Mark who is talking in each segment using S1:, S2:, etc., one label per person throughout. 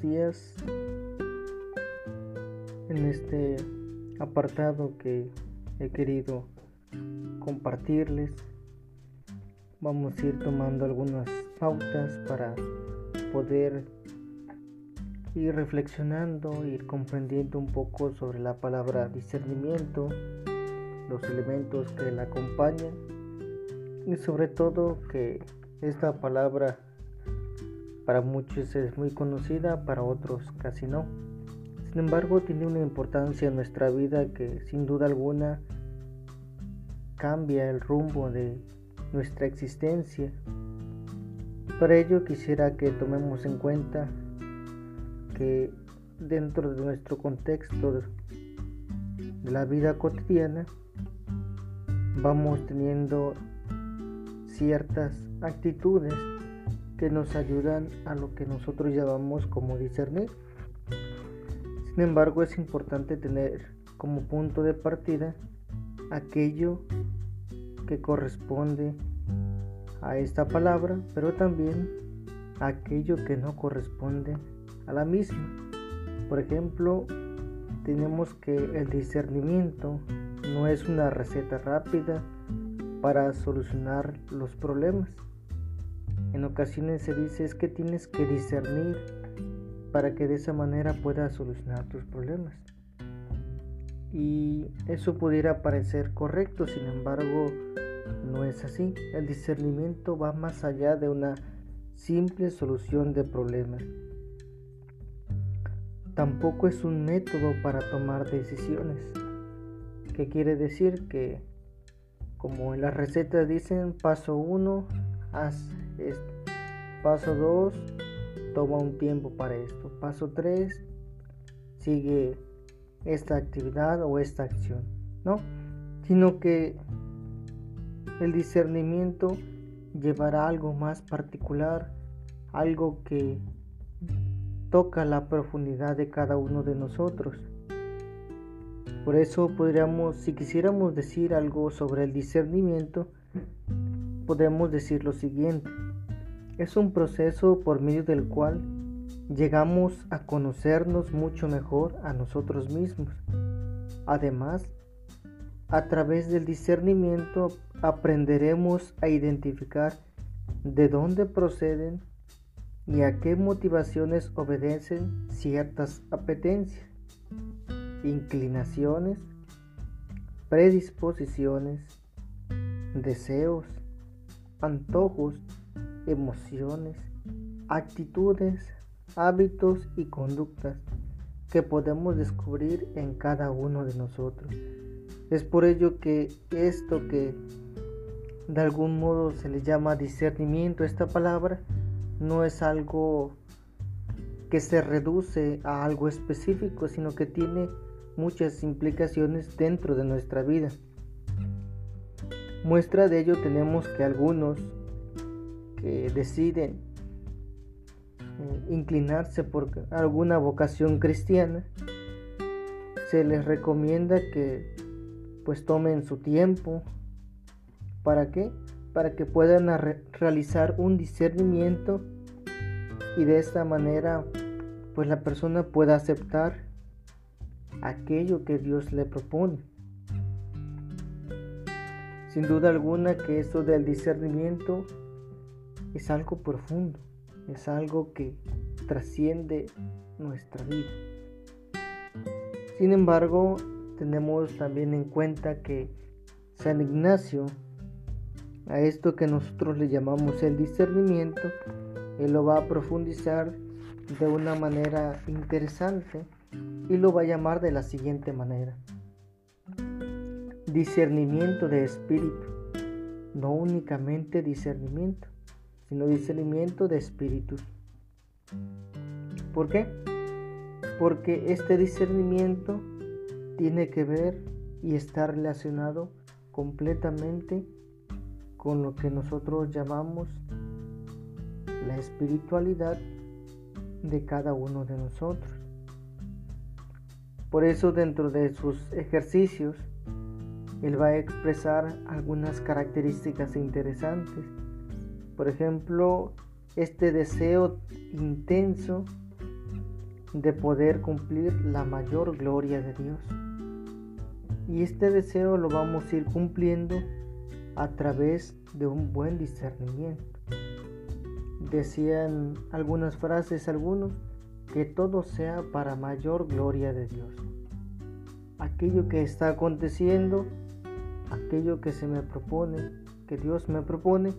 S1: días. En este apartado que he querido compartirles, vamos a ir tomando algunas pautas para poder ir reflexionando, ir comprendiendo un poco sobre la palabra discernimiento, los elementos que la acompañan y sobre todo que esta palabra para muchos es muy conocida, para otros casi no. Sin embargo, tiene una importancia en nuestra vida que sin duda alguna cambia el rumbo de nuestra existencia. Para ello quisiera que tomemos en cuenta que dentro de nuestro contexto de la vida cotidiana vamos teniendo ciertas actitudes que nos ayudan a lo que nosotros llamamos como discernir. Sin embargo, es importante tener como punto de partida aquello que corresponde a esta palabra, pero también aquello que no corresponde a la misma. Por ejemplo, tenemos que el discernimiento no es una receta rápida para solucionar los problemas en ocasiones se dice es que tienes que discernir para que de esa manera puedas solucionar tus problemas. Y eso pudiera parecer correcto, sin embargo, no es así. El discernimiento va más allá de una simple solución de problemas. Tampoco es un método para tomar decisiones. ¿Qué quiere decir? Que como en las recetas dicen, paso 1, haz. Paso 2, toma un tiempo para esto. Paso 3, sigue esta actividad o esta acción, ¿no? Sino que el discernimiento llevará algo más particular, algo que toca la profundidad de cada uno de nosotros. Por eso podríamos, si quisiéramos decir algo sobre el discernimiento, podemos decir lo siguiente. Es un proceso por medio del cual llegamos a conocernos mucho mejor a nosotros mismos. Además, a través del discernimiento aprenderemos a identificar de dónde proceden y a qué motivaciones obedecen ciertas apetencias, inclinaciones, predisposiciones, deseos, antojos, emociones, actitudes, hábitos y conductas que podemos descubrir en cada uno de nosotros. Es por ello que esto que de algún modo se le llama discernimiento, esta palabra, no es algo que se reduce a algo específico, sino que tiene muchas implicaciones dentro de nuestra vida. Muestra de ello tenemos que algunos que deciden eh, inclinarse por alguna vocación cristiana, se les recomienda que pues tomen su tiempo. ¿Para qué? Para que puedan realizar un discernimiento y de esta manera pues la persona pueda aceptar aquello que Dios le propone. Sin duda alguna que esto del discernimiento es algo profundo, es algo que trasciende nuestra vida. Sin embargo, tenemos también en cuenta que San Ignacio, a esto que nosotros le llamamos el discernimiento, él lo va a profundizar de una manera interesante y lo va a llamar de la siguiente manera discernimiento de espíritu, no únicamente discernimiento, sino discernimiento de espíritus. ¿Por qué? Porque este discernimiento tiene que ver y está relacionado completamente con lo que nosotros llamamos la espiritualidad de cada uno de nosotros. Por eso dentro de sus ejercicios él va a expresar algunas características interesantes. Por ejemplo, este deseo intenso de poder cumplir la mayor gloria de Dios. Y este deseo lo vamos a ir cumpliendo a través de un buen discernimiento. Decían algunas frases algunos que todo sea para mayor gloria de Dios. Aquello que está aconteciendo, aquello que se me propone, que Dios me propone,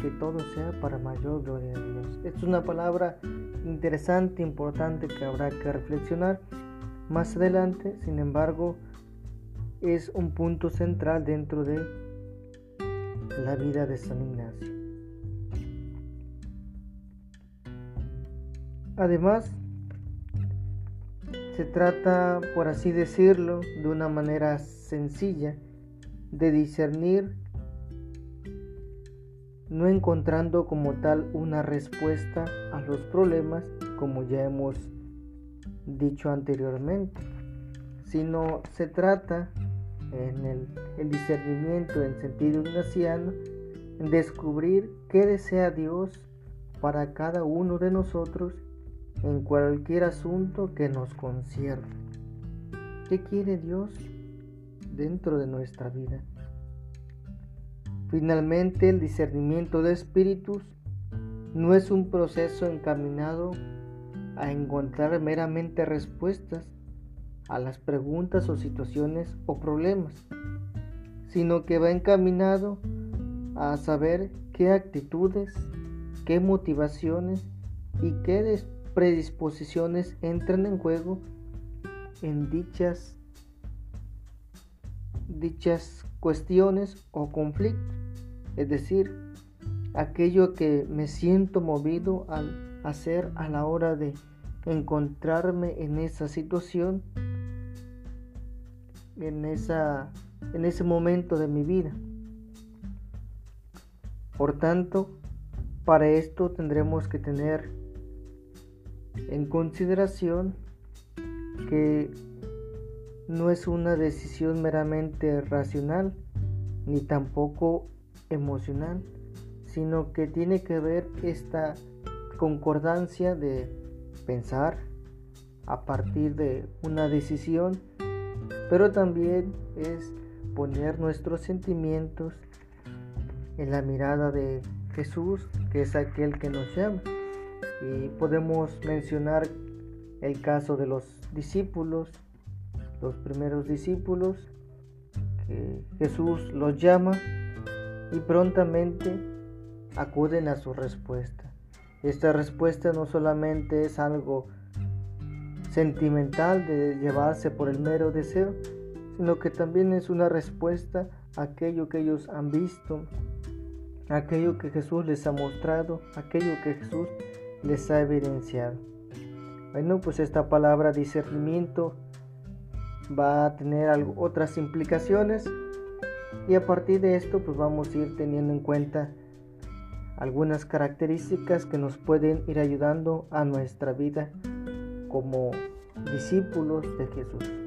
S1: que todo sea para mayor gloria de Dios. Es una palabra interesante, importante que habrá que reflexionar más adelante, sin embargo, es un punto central dentro de la vida de San Ignacio. Además, se trata, por así decirlo, de una manera sencilla de discernir, no encontrando como tal una respuesta a los problemas, como ya hemos dicho anteriormente, sino se trata en el, discernimiento en sentido ignaciano, en descubrir qué desea Dios para cada uno de nosotros en cualquier asunto que nos concierne. ¿Qué quiere Dios dentro de nuestra vida? Finalmente, el discernimiento de espíritus no es un proceso encaminado a encontrar meramente respuestas a las preguntas o situaciones o problemas, sino que va encaminado a saber qué actitudes, qué motivaciones y qué predisposiciones entran en juego en dichas dichas cuestiones o conflictos, es decir, aquello que me siento movido al hacer a la hora de encontrarme en esa situación, en, esa, en ese momento de mi vida. Por tanto, para esto tendremos que tener en consideración que no es una decisión meramente racional ni tampoco emocional, sino que tiene que ver esta concordancia de pensar a partir de una decisión, pero también es poner nuestros sentimientos en la mirada de Jesús, que es aquel que nos llama. Y podemos mencionar el caso de los discípulos, los primeros discípulos, que Jesús los llama y prontamente acuden a su respuesta. Esta respuesta no solamente es algo sentimental de llevarse por el mero deseo, sino que también es una respuesta a aquello que ellos han visto, aquello que Jesús les ha mostrado, aquello que Jesús les ha evidenciado. Bueno, pues esta palabra discernimiento va a tener otras implicaciones y a partir de esto pues vamos a ir teniendo en cuenta algunas características que nos pueden ir ayudando a nuestra vida como discípulos de Jesús.